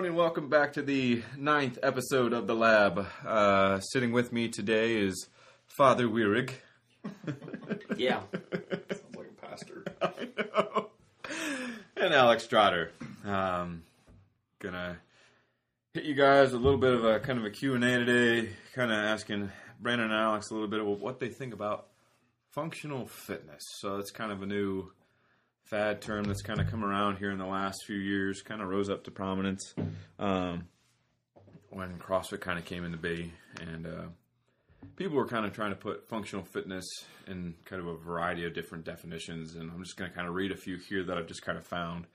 everyone, and welcome back to the ninth episode of the lab. Uh, sitting with me today is Father Weirig. Yeah. Sounds like a pastor. I know. And Alex Trotter. Um, gonna hit you guys a little bit of a kind of a Q&A today, kind of asking Brandon and Alex a little bit of what they think about functional fitness. So it's kind of a new fad term that's kind of come around here in the last few years, kind of rose up to prominence um, when CrossFit kind of came into being, and uh, people were kind of trying to put functional fitness in kind of a variety of different definitions, and I'm just going to kind of read a few here that I've just kind of found.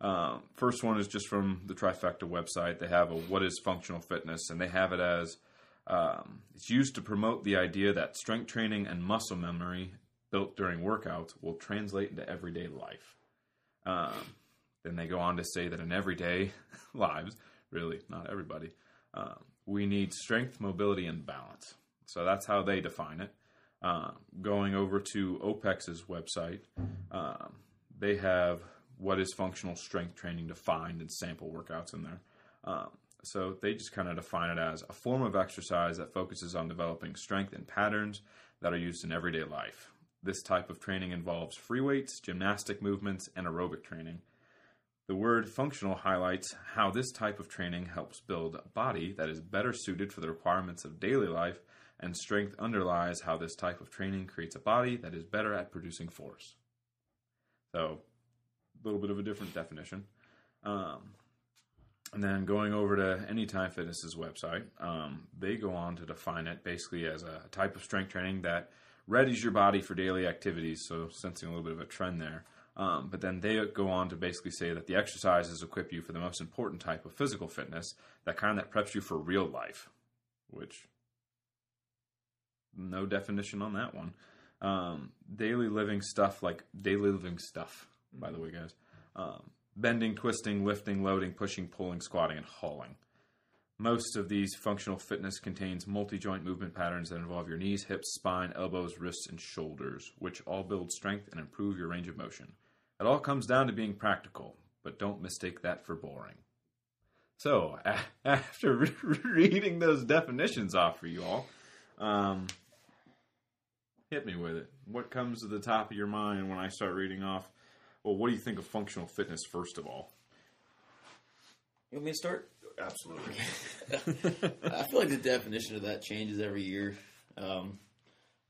Um, first one is just from the Trifecta website. They have a "What is functional fitness?" and they have it as um, it's used to promote the idea that strength training and muscle memory built during workouts will translate into everyday life. Um, then they go on to say that in everyday lives, really not everybody, um, we need strength, mobility, and balance. So that's how they define it. Um, going over to OPEX's website, um, they have what is functional strength training defined and sample workouts in there. Um, so they just kind of define it as a form of exercise that focuses on developing strength and patterns that are used in everyday life. This type of training involves free weights, gymnastic movements, and aerobic training. The word functional highlights how this type of training helps build a body that is better suited for the requirements of daily life, and strength underlies how this type of training creates a body that is better at producing force. So, a little bit of a different definition. Um, and then going over to Anytime Fitness's website, um, they go on to define it basically as a type of strength training that readies your body for daily activities. So sensing a little bit of a trend there. Um, but then they go on to basically say that the exercises equip you for the most important type of physical fitness, that kind that preps you for real life, which no definition on that one. Um, daily living stuff like daily living stuff, by the way, guys. Um, bending, twisting, lifting, loading, pushing, pulling, squatting, and hauling. Most of these functional fitness contains multi-joint movement patterns that involve your knees, hips, spine, elbows, wrists, and shoulders, which all build strength and improve your range of motion. It all comes down to being practical, but don't mistake that for boring. So, after re- reading those definitions off for you all, um, hit me with it. What comes to the top of your mind when I start reading off? Well, what do you think of functional fitness, first of all? You want me to start? Absolutely. I feel like the definition of that changes every year. Um,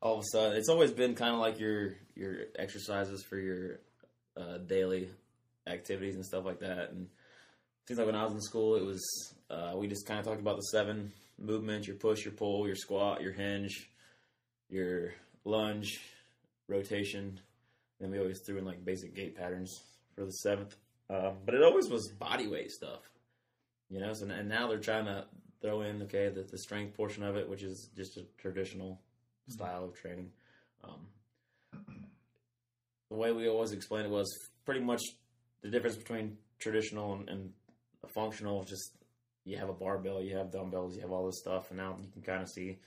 all of a sudden, it's always been kind of like your your exercises for your uh, daily activities and stuff like that. And seems like when I was in school, it was uh, we just kind of talked about the seven movements: your push, your pull, your squat, your hinge, your lunge, rotation. Then we always threw in like basic gait patterns for the seventh. Um, but it always was body weight stuff. You know, so and now they're trying to throw in okay the, the strength portion of it, which is just a traditional style of training. Um, the way we always explained it was pretty much the difference between traditional and, and a functional. Just you have a barbell, you have dumbbells, you have all this stuff, and now you can kind of see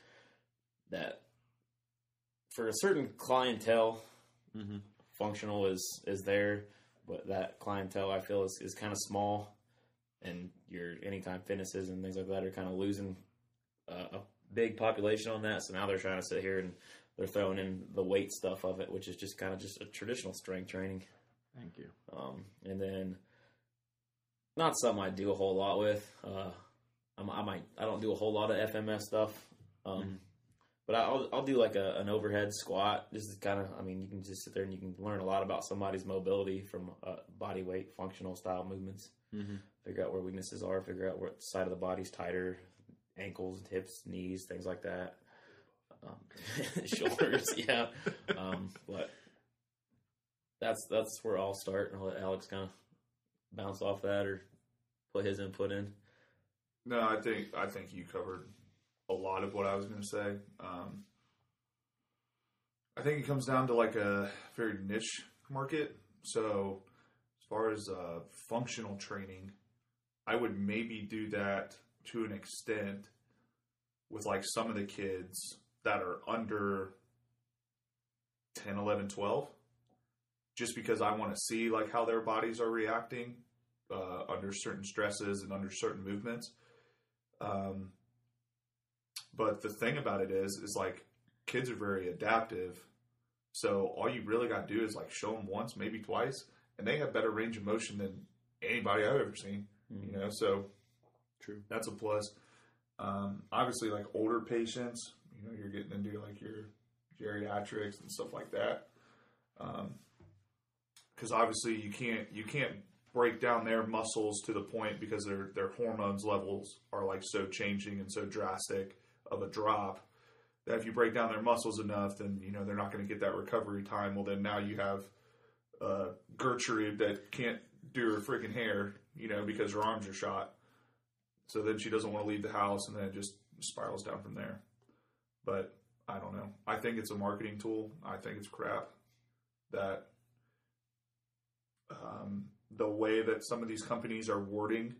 that for a certain clientele, Mm-hmm. functional is is there, but that clientele I feel is, is kind of small, and your anytime fitnesses and things like that are kind of losing uh, a big population on that. So now they're trying to sit here and they're throwing in the weight stuff of it, which is just kind of just a traditional strength training. Thank you. Um, and then not something I do a whole lot with. Uh, I'm, I might I don't do a whole lot of FMS stuff. Um, But I'll I'll do like a, an overhead squat. This is kind of I mean you can just sit there and you can learn a lot about somebody's mobility from uh, body weight, functional style movements. Mm-hmm. Figure out where weaknesses are. Figure out what side of the body's tighter, ankles, hips, knees, things like that. Um, shoulders, yeah. Um, but that's that's where I'll start, and I'll let Alex kind of bounce off that or put his input in. No, I think I think you covered a lot of what I was going to say. Um, I think it comes down to like a very niche market. So, as far as uh, functional training, I would maybe do that to an extent with like some of the kids that are under 10, 11, 12, just because I want to see like how their bodies are reacting uh, under certain stresses and under certain movements. Um, but the thing about it is, is like kids are very adaptive. So all you really got to do is like show them once, maybe twice, and they have better range of motion than anybody I've ever seen. You know, so True. that's a plus. Um, obviously, like older patients, you know, you're getting into like your geriatrics and stuff like that. Because obviously, you can't you can't break down their muscles to the point because their their hormones levels are like so changing and so drastic of a drop that if you break down their muscles enough, then you know they're not going to get that recovery time. Well, then now you have uh, Gertrude that can't do her freaking hair, you know, because her arms are shot. So then she doesn't want to leave the house, and then it just spirals down from there. But I don't know. I think it's a marketing tool. I think it's crap. That um, the way that some of these companies are wording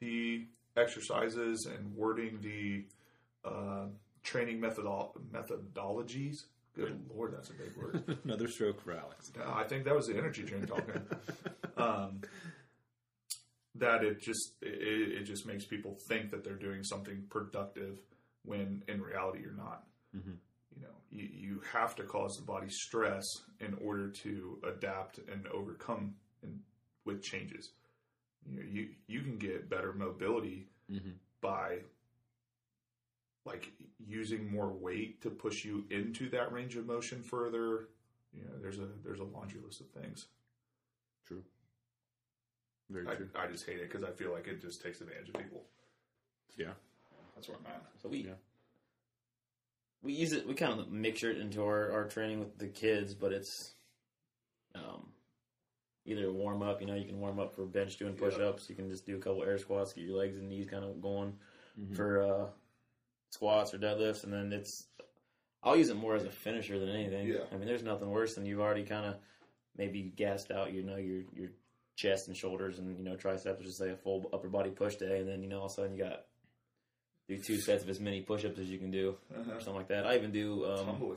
the exercises and wording the uh, training methodol- methodologies. Good lord, that's a big word. Another stroke for Alex. Uh, I think that was the energy drink talking. um, that it just it, it just makes people think that they're doing something productive when in reality you're not. Mhm. You know, you, you have to cause the body stress in order to adapt and overcome and with changes. You know, you you can get better mobility Mhm. by like using more weight to push you into that range of motion further. You know, there's a there's a laundry list of things. True. Very I, true. I just hate it because I feel like it just takes advantage of people. Yeah. That's where I'm at. So we Yeah. we use it. We kind of mixture it into our, our training with the kids, but it's um, either warm up. You know, you can warm up for bench doing push ups. You can just do a couple air squats, get your legs and knees kind of going for uh, squats or deadlifts, and then it's. I'll use it more as a finisher than anything. Yeah. I mean, there's nothing worse than you've already kind of maybe gassed out. You know, your your chest and shoulders and you know triceps, just say a full upper body push day, and then you know all of a sudden you got do two sets of as many push-ups as you can do or something like that. I even do um,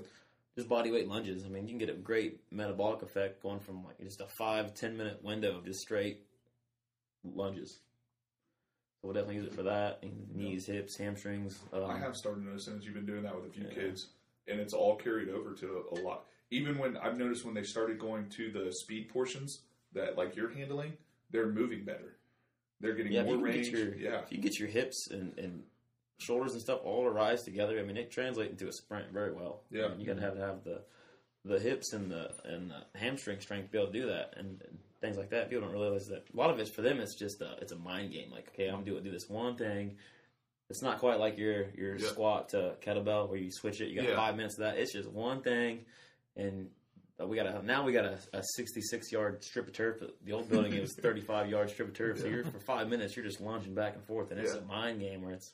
just body weight lunges. I mean, you can get a great metabolic effect going from like just a five ten minute window of just straight lunges. So we'll definitely use it for that. And knees, hips, hamstrings. Um, I have started noticing that you've been doing that with a few Yeah. kids, and it's all carried over to a, a lot. Even when I've noticed when they started going to the speed portions that like you're handling, they're moving better. They're getting yeah, more range. get your yeah, if you get your hips and, and shoulders and stuff all to rise together, I mean, it translates into a sprint very well. Yeah. I mean, you gotta have to have the the hips and the and the hamstring strength to be able to do that and, and things like that. People don't realize that a lot of it's for them. It's just a, it's a mind game. Like, okay, I'm doing do this one thing. It's not quite like your your Yeah. squat to kettlebell where you switch it. You got Yeah. five minutes of that. It's just one thing, and uh, we got a now we got a, a 66 yard strip of turf. The old building it was 35 yard strip of turf. So you're for five minutes you're just lunging back and forth, and it's a mind game where it's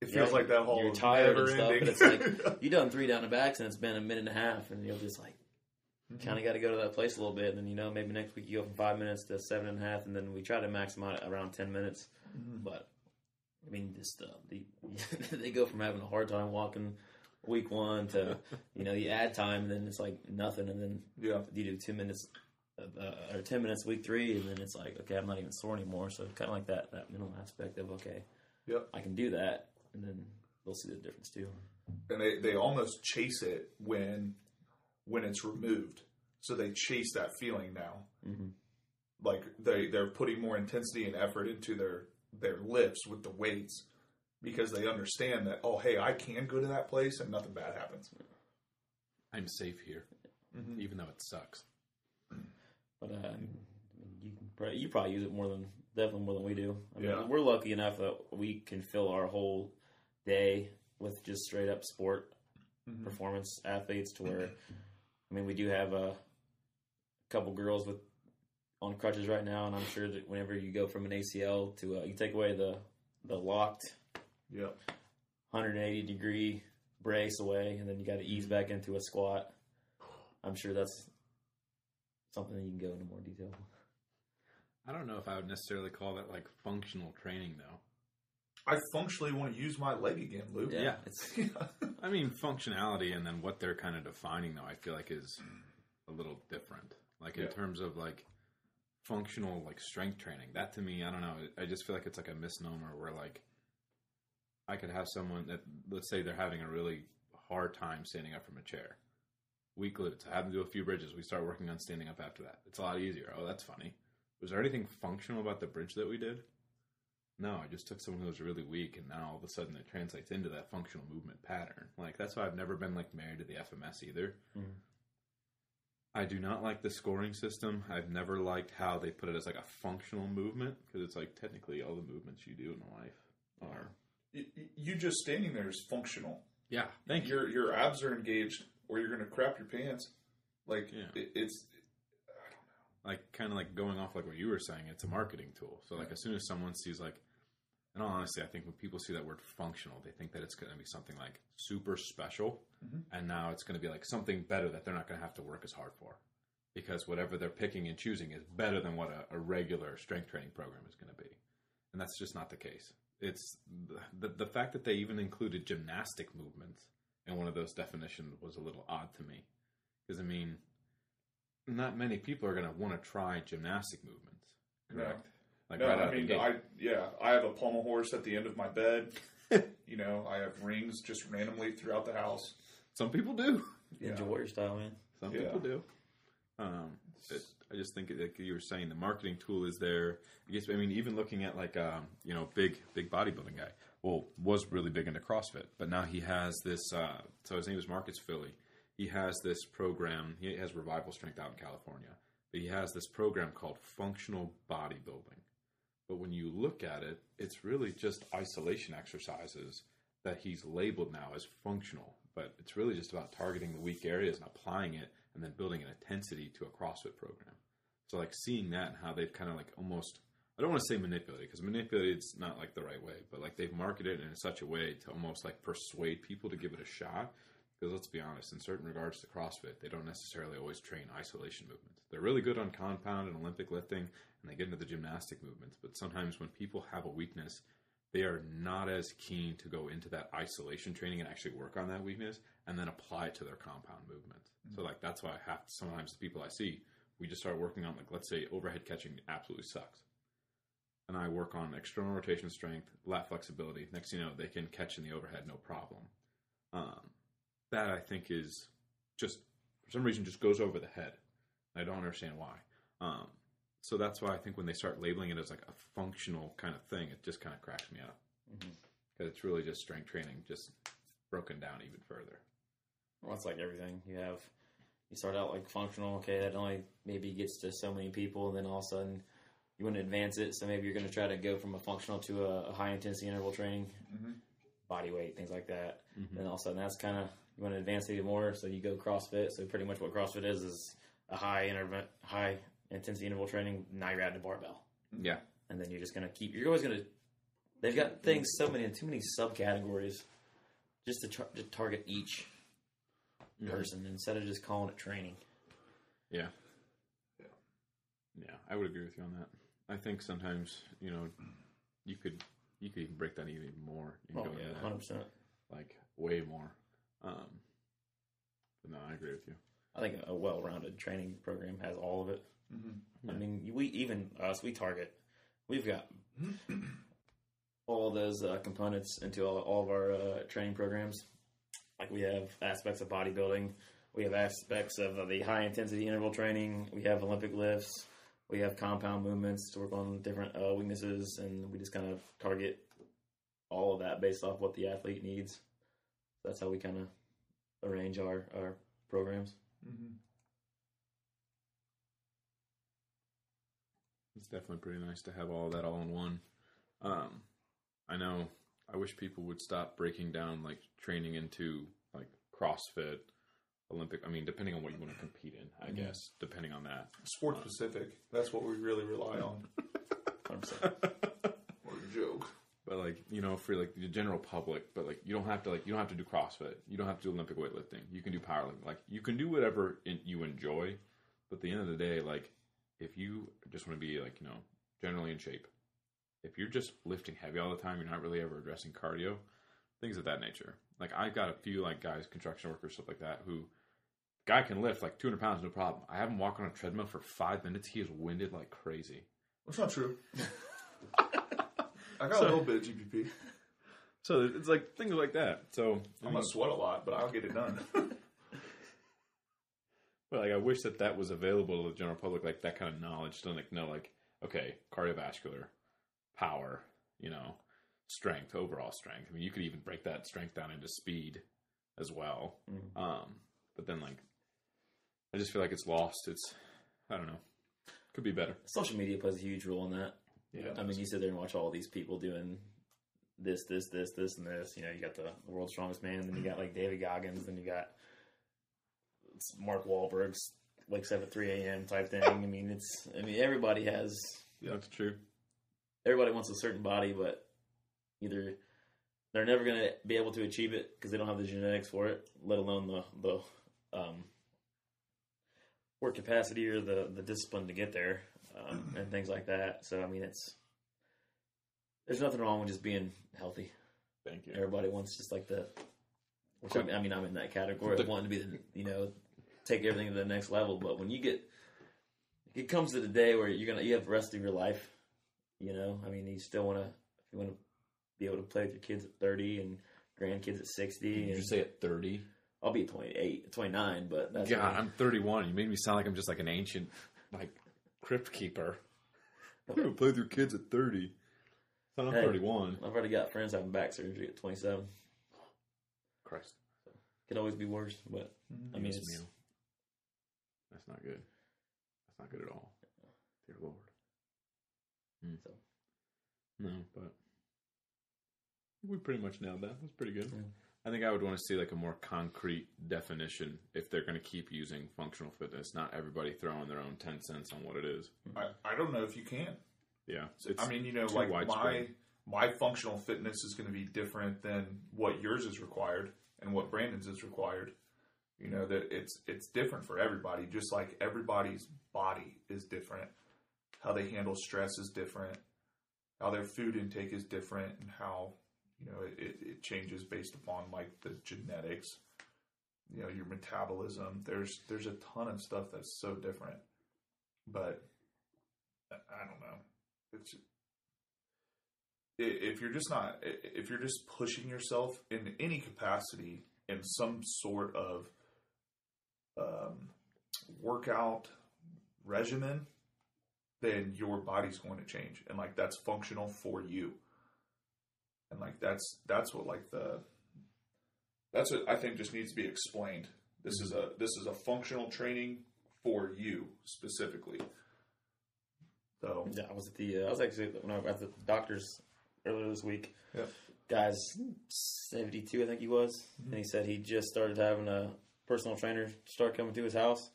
it feels like that whole you're tired and stuff, ending. but it's like you done three down the backs and it's been a minute and a half, and you're just like Mm-hmm. kind of got to go to that place a little bit, and then you know maybe next week you go from five minutes to seven and a half, and then we try to maximize it around ten minutes. Mm-hmm. But I mean, just uh, the, they go from having a hard time walking week one to you know you add time, and then it's like nothing, and then yeah, you do two minutes. Uh, or ten minutes week three, and then it's like, okay, I'm not even sore anymore. So kind of like that that mental aspect of okay, Yep. I can do that, and then they'll see the difference too. and they they almost chase it when when it's removed. So they chase that feeling now. Mhm. Like they they're putting more intensity and effort into their their lifts with the weights because they understand that oh hey I can go to that place and nothing bad happens. I'm safe here, Mhm. even though it sucks. But uh, you probably, you probably use it more than definitely more than we do. I mean, Yeah. we're lucky enough that we can fill our whole day with just straight up sport Mhm. performance athletes. To where, I mean, we do have a couple girls with on crutches right now, and I'm sure that whenever you go from an ACL to uh, you take away the the locked Yep. 180 degree brace away, and then you got to ease back into a squat. I'm sure that's something that you can go into more detail. I don't know if I would necessarily call that like functional training, though. I functionally want to use my leg again, Luke. Yeah, Yeah. it's I mean, functionality and then what they're kind of defining, though, I feel like is a little different. Like in Yeah. terms of like functional like strength training. That to me, I don't know. I just feel like it's like a misnomer where like I could have someone that let's say they're having a really hard time standing up from a chair. Weak glutes. I have them do a few bridges. We start working on standing up after that. It's a lot easier. Oh, that's funny. Was there anything functional about the bridge that we did? No, I just took someone who was really weak, and now all of a sudden it translates into that functional movement pattern. Like that's why I've never been like married to the FMS either. Mhm. I do not like the scoring system. I've never liked how they put it as like a functional movement because it's like technically all the movements you do in life are. Y- y- You just standing there is functional. Yeah, thank you. Your your abs are engaged, or you're gonna crap your pants. Like Yeah. it, it's like kind of like going off like what you were saying it's a marketing tool so like as soon as someone sees like and honestly i think when people see that word functional they think that it's going to be something like super special. Mm-hmm. And now it's going to be like something better that they're not going to have to work as hard for. Because whatever they're picking and choosing is better than what a, a regular strength training program is going to be. And that's just not the case. It's the, the, the fact that they even included gymnastic movements in one of those definitions was a little odd to me. Because i mean not many people are going to want to try gymnastic movements, correct? Like no. right I mean. I yeah, I have a pommel horse at the end of my bed. you know, I have rings just randomly throughout the house. Some people do. Yeah. Ninja Warrior style, man. Some Yeah. people do. Um, it, I just think, like you were saying, the marketing tool is there. I guess I mean, even looking at like um, you know, big big bodybuilding guy. Well, was really big into CrossFit, but now he has this. Uh, so his name is Marcus Filly. He has this program. He has Revival Strength out in California, but he has this program called Functional Bodybuilding. But when you look at it, it's really just isolation exercises that he's labeled now as functional. But it's really just about targeting the weak areas and applying it and then building an intensity to a CrossFit program. So, like, seeing that and how they've kind of like almost, I don't want to say manipulated because manipulated is not like the right way, but like they've marketed it in such a way to almost like persuade people to give it a shot. Because let's be honest, in certain regards to CrossFit, they don't necessarily always train isolation movements. They're really good on compound and Olympic lifting, and they get into the gymnastic movements. But sometimes when people have a weakness, they are not as keen to go into that isolation training and actually work on that weakness and then apply it to their compound movements. So like that's why I have sometimes the people I see, we just start working on like let's say overhead catching absolutely sucks. And I work on external rotation strength, lat flexibility. Next thing you know, they can catch in the overhead no problem. Um, that I think is just for some reason just goes over the head. I don't understand why. Um, so that's why I think when they start labeling it as like a functional kind of thing, it just kind of cracks me up because it's really just strength training, just broken down even further. Well, it's like everything. You have, you start out like functional. Okay, that only maybe gets to so many people, and then all of a sudden you want to advance it. So maybe you're going to try to go from a functional to a, a high intensity interval training, Mhm. Body weight, things like that. Mhm. Then all of a sudden that's kind of you want to advance even more. So you go CrossFit. So pretty much what CrossFit is is a high interval, high intensity interval training. Now you're adding a barbell, Yeah, and then you're just going to keep. You're always going to. They've got things so many too many subcategories, just to, tar- to target each person instead of just calling it training. yeah, Yeah. yeah. I would agree with you on that. I think sometimes you know you could you could even break that even more. You can Oh go yeah, hundred percent. like way more. Um, but no, I agree with you. I think a well-rounded training program has all of it. Mhm. I mean, we even us we target. We've got all those uh, components into all, all of our uh, training programs. Like we have aspects of bodybuilding, we have aspects of uh, the high intensity interval training, we have Olympic lifts, we have compound movements to work on different uh, weaknesses, and we just kind of target all of that based off what the athlete needs. That's how we kind of arrange our, our programs. Mhm. It's definitely pretty nice to have all of that all in one. Um, I know. I wish people would stop breaking down like training into like CrossFit, Olympic. I mean, depending on what you want to compete in, I guess. Depending on that. Sport specific. Uh, that's what we really rely on. 100%. Or a joke. But like you know, for like the general public, but like you don't have to like you don't have to do CrossFit. You don't have to do Olympic weightlifting. You can do powerlifting. Like you can do whatever in, you enjoy. But at the end of the day, like if you just want to be like you know generally in shape, if you're just lifting heavy all the time, you're not really ever addressing cardio, things of that nature. Like I've got a few like guys, construction workers, stuff like that, who guy can lift like 200 pounds, no problem. I have him walk on a treadmill for five minutes. He is winded like crazy. That's not true. I got a little bit of GPP. So it's like things like that. So I I'm gonna sweat a lot, but I'll get it done. but like I wish that that was available to the general public, like that kind of knowledge to like know, like okay, cardiovascular, power, you know, strength, overall strength. I mean, you could even break that strength down into speed as well. Mhm. Um, but then like, I just feel like it's lost. It's I don't know, could be better. Social media plays a huge role in that. Yeah. I mean, you sit there and watch all these people doing this, this, this, this, and this. You know, you got the, the world's strongest man, then you got like David Goggins, then you got Mark Wahlberg's wakes up at three a.m. type thing. I mean, it's I mean everybody has Yeah. That's true. everybody wants a certain body, but either they're never going to be able to achieve it because they don't have the genetics for it, let alone the the um, work capacity or the the discipline to get there, um, and things like that. So I mean, it's there's nothing wrong with just being healthy. Thank you. Everybody wants just like the. Which I mean, I mean, I'm in that category of wanting to be the you know take everything to the next level. But when you get it comes to the day where you're gonna you have the rest of your life, you know. I mean, you still want to if you want to be able to play with your kids at 30 and grandkids at 60. Did and you say at 30? I'll be 28, 29, but that's God, I'm 31. You made me sound like I'm just like an ancient, like, crypt keeper. I'm gonna play with your kids at 30. I'm Hey. 31. I've already got friends having back surgery at 27. Christ. Could always be worse, but I mean, Yes, it's. That's not good. That's not good at all. Dear Lord. Hmm. So. No, but we pretty much nailed that. That's pretty good. Yeah. I think I would want to see like a more concrete definition if they're going to keep using functional fitness. Not everybody throwing their own ten cents on what it is. I, I don't know if you can. Yeah, I mean, you know, like my my functional fitness is going to be different than what yours is required and what Brandon's is required. You know that it's it's different for everybody. Just like everybody's body is different, how they handle stress is different, how their food intake is different, and how you know it, it, changes based upon like the genetics. You know your metabolism. There's there's a ton of stuff that's so different, but I I don't know. It's if you're just not if you're just pushing yourself in any capacity in some sort of um, workout regimen, then your body's going to change, and like that's functional for you. And like that's that's what like the that's what I think just needs to be explained. This is a this is a functional training for you specifically. So yeah, I was at the, uh, I was actually when I was at the doctor's earlier this week. Yeah. Guy's 72, I think he was. And he said he just started having a personal trainer start coming to his house.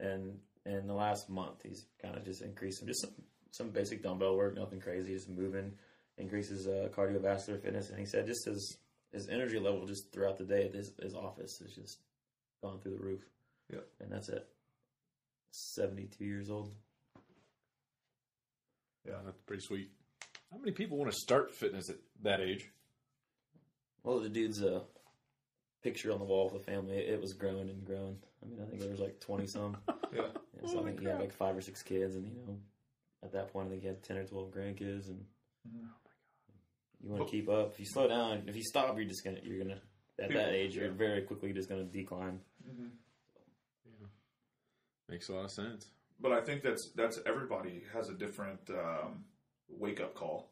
And in the last month, he's kind of just increased increasing just some, some basic dumbbell work, nothing crazy, just moving, increases uh, cardiovascular fitness. And he said just his, his energy level just throughout the day at his, his office is just gone through the roof. Yeah. And that's at 72 years old. yeah, that's pretty sweet. How many people want to start fitness at that age? Well, the dude's uh, picture on the wall of the family, it, was growing and growing. I mean, I think there was like 20 some. yeah. Yeah, so I think he had like five or six kids, and you know, at that point, I think he had 10 or 12 grandkids, and you want to keep up. If you slow down, if you stop, you're just gonna, you're gonna, at that age, you're very quickly just gonna decline. Makes a lot of sense. But I think that's that's everybody has a different um, wake up call.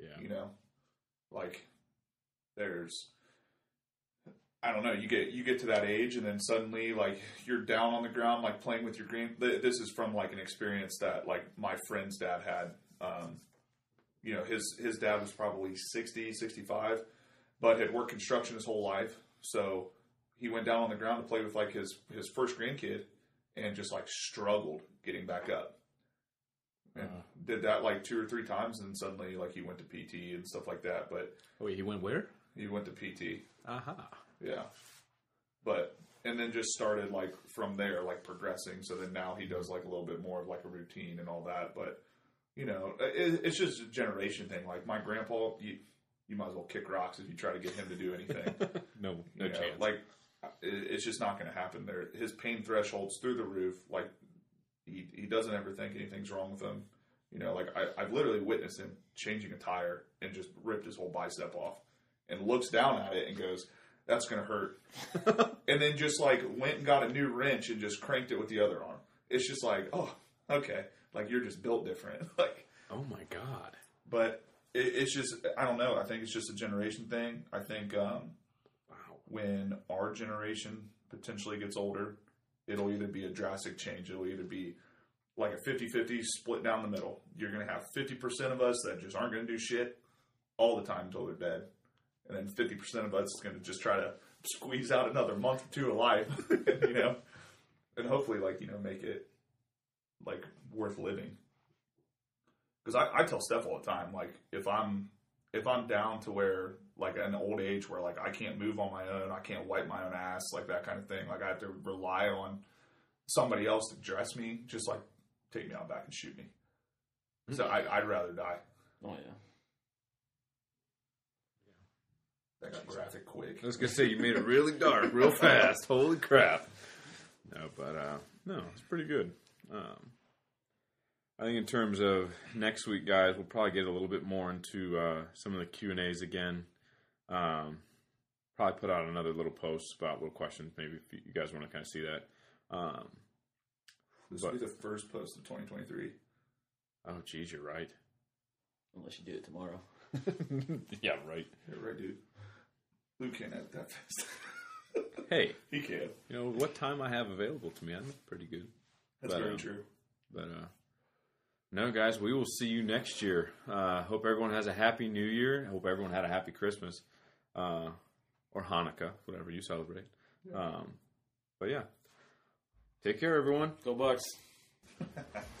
Yeah. You know, like there's I don't know. You get you get to that age, and then suddenly like you're down on the ground, like playing with your green. This is from like an experience that like my friend's dad had. Um, you know, his his dad was probably 60, 65, but had worked construction his whole life. So he went down on the ground to play with like his his first grandkid, and just like struggled getting back up. And Uh. did that like two or three times, and suddenly like he went to PT and stuff like that. But wait, he went where? he went to PT, Aha. yeah. But and then just started like from there, like progressing. So then now he does like a little bit more of like a routine and all that. But you know, it, it's just a generation thing. Like my grandpa, you you might as well kick rocks if you try to get him to do anything. No, no You know, chance. Like it- it's just not going to happen. There, his pain thresholds through the roof. Like he he doesn't ever think anything's wrong with him. You know, like I, I've literally witnessed him changing a tire and just ripped his whole bicep off, and looks down at it and goes, "That's going to hurt," and then just like went and got a new wrench and just cranked it with the other arm. It's just like, oh, okay, like you're just built different, like. Oh my god. But it, it's just I don't know. I think it's just a generation thing. I think um, Wow. when our generation potentially gets older, it'll either be a drastic change. It'll either be like a 50-50 split down the middle. You're going to have 50% of us that just aren't going to do shit all the time until they're dead. And then 50% of us is going to just try to squeeze out another month or two of life, you know, and hopefully like, you know, make it like worth living. Cause I, I tell Steph all the time, like if I'm, if I'm down to where like an old age where like I can't move on my own, I can't wipe my own ass, like that kind of thing. Like I have to rely on somebody else to dress me, just like take me out back and shoot me. So I, I'd rather die. Oh yeah. That got graphic quick. I was gonna say you made it really dark, real fast. Holy crap! No, but uh, no, it's pretty good. Um, I think in terms of next week, guys, we'll probably get a little bit more into uh, some of the Q and A's again. Um, probably put out another little post about little questions, maybe if you guys want to kind of see that. Um, This will be the first post of 2023. oh, geez, you're right. Unless you do it tomorrow. yeah, right. Yeah, right, dude. Luke can't edit that fast. Hey, he can. you know what time I have available to me? I'm pretty good. That's But, very um, true. But uh, no, guys, we will see you next year. Uh, hope everyone has a happy New Year. Hope everyone had a happy Christmas uh, or Hanukkah, whatever you celebrate. Um, but yeah, take care, everyone. Go Bucks.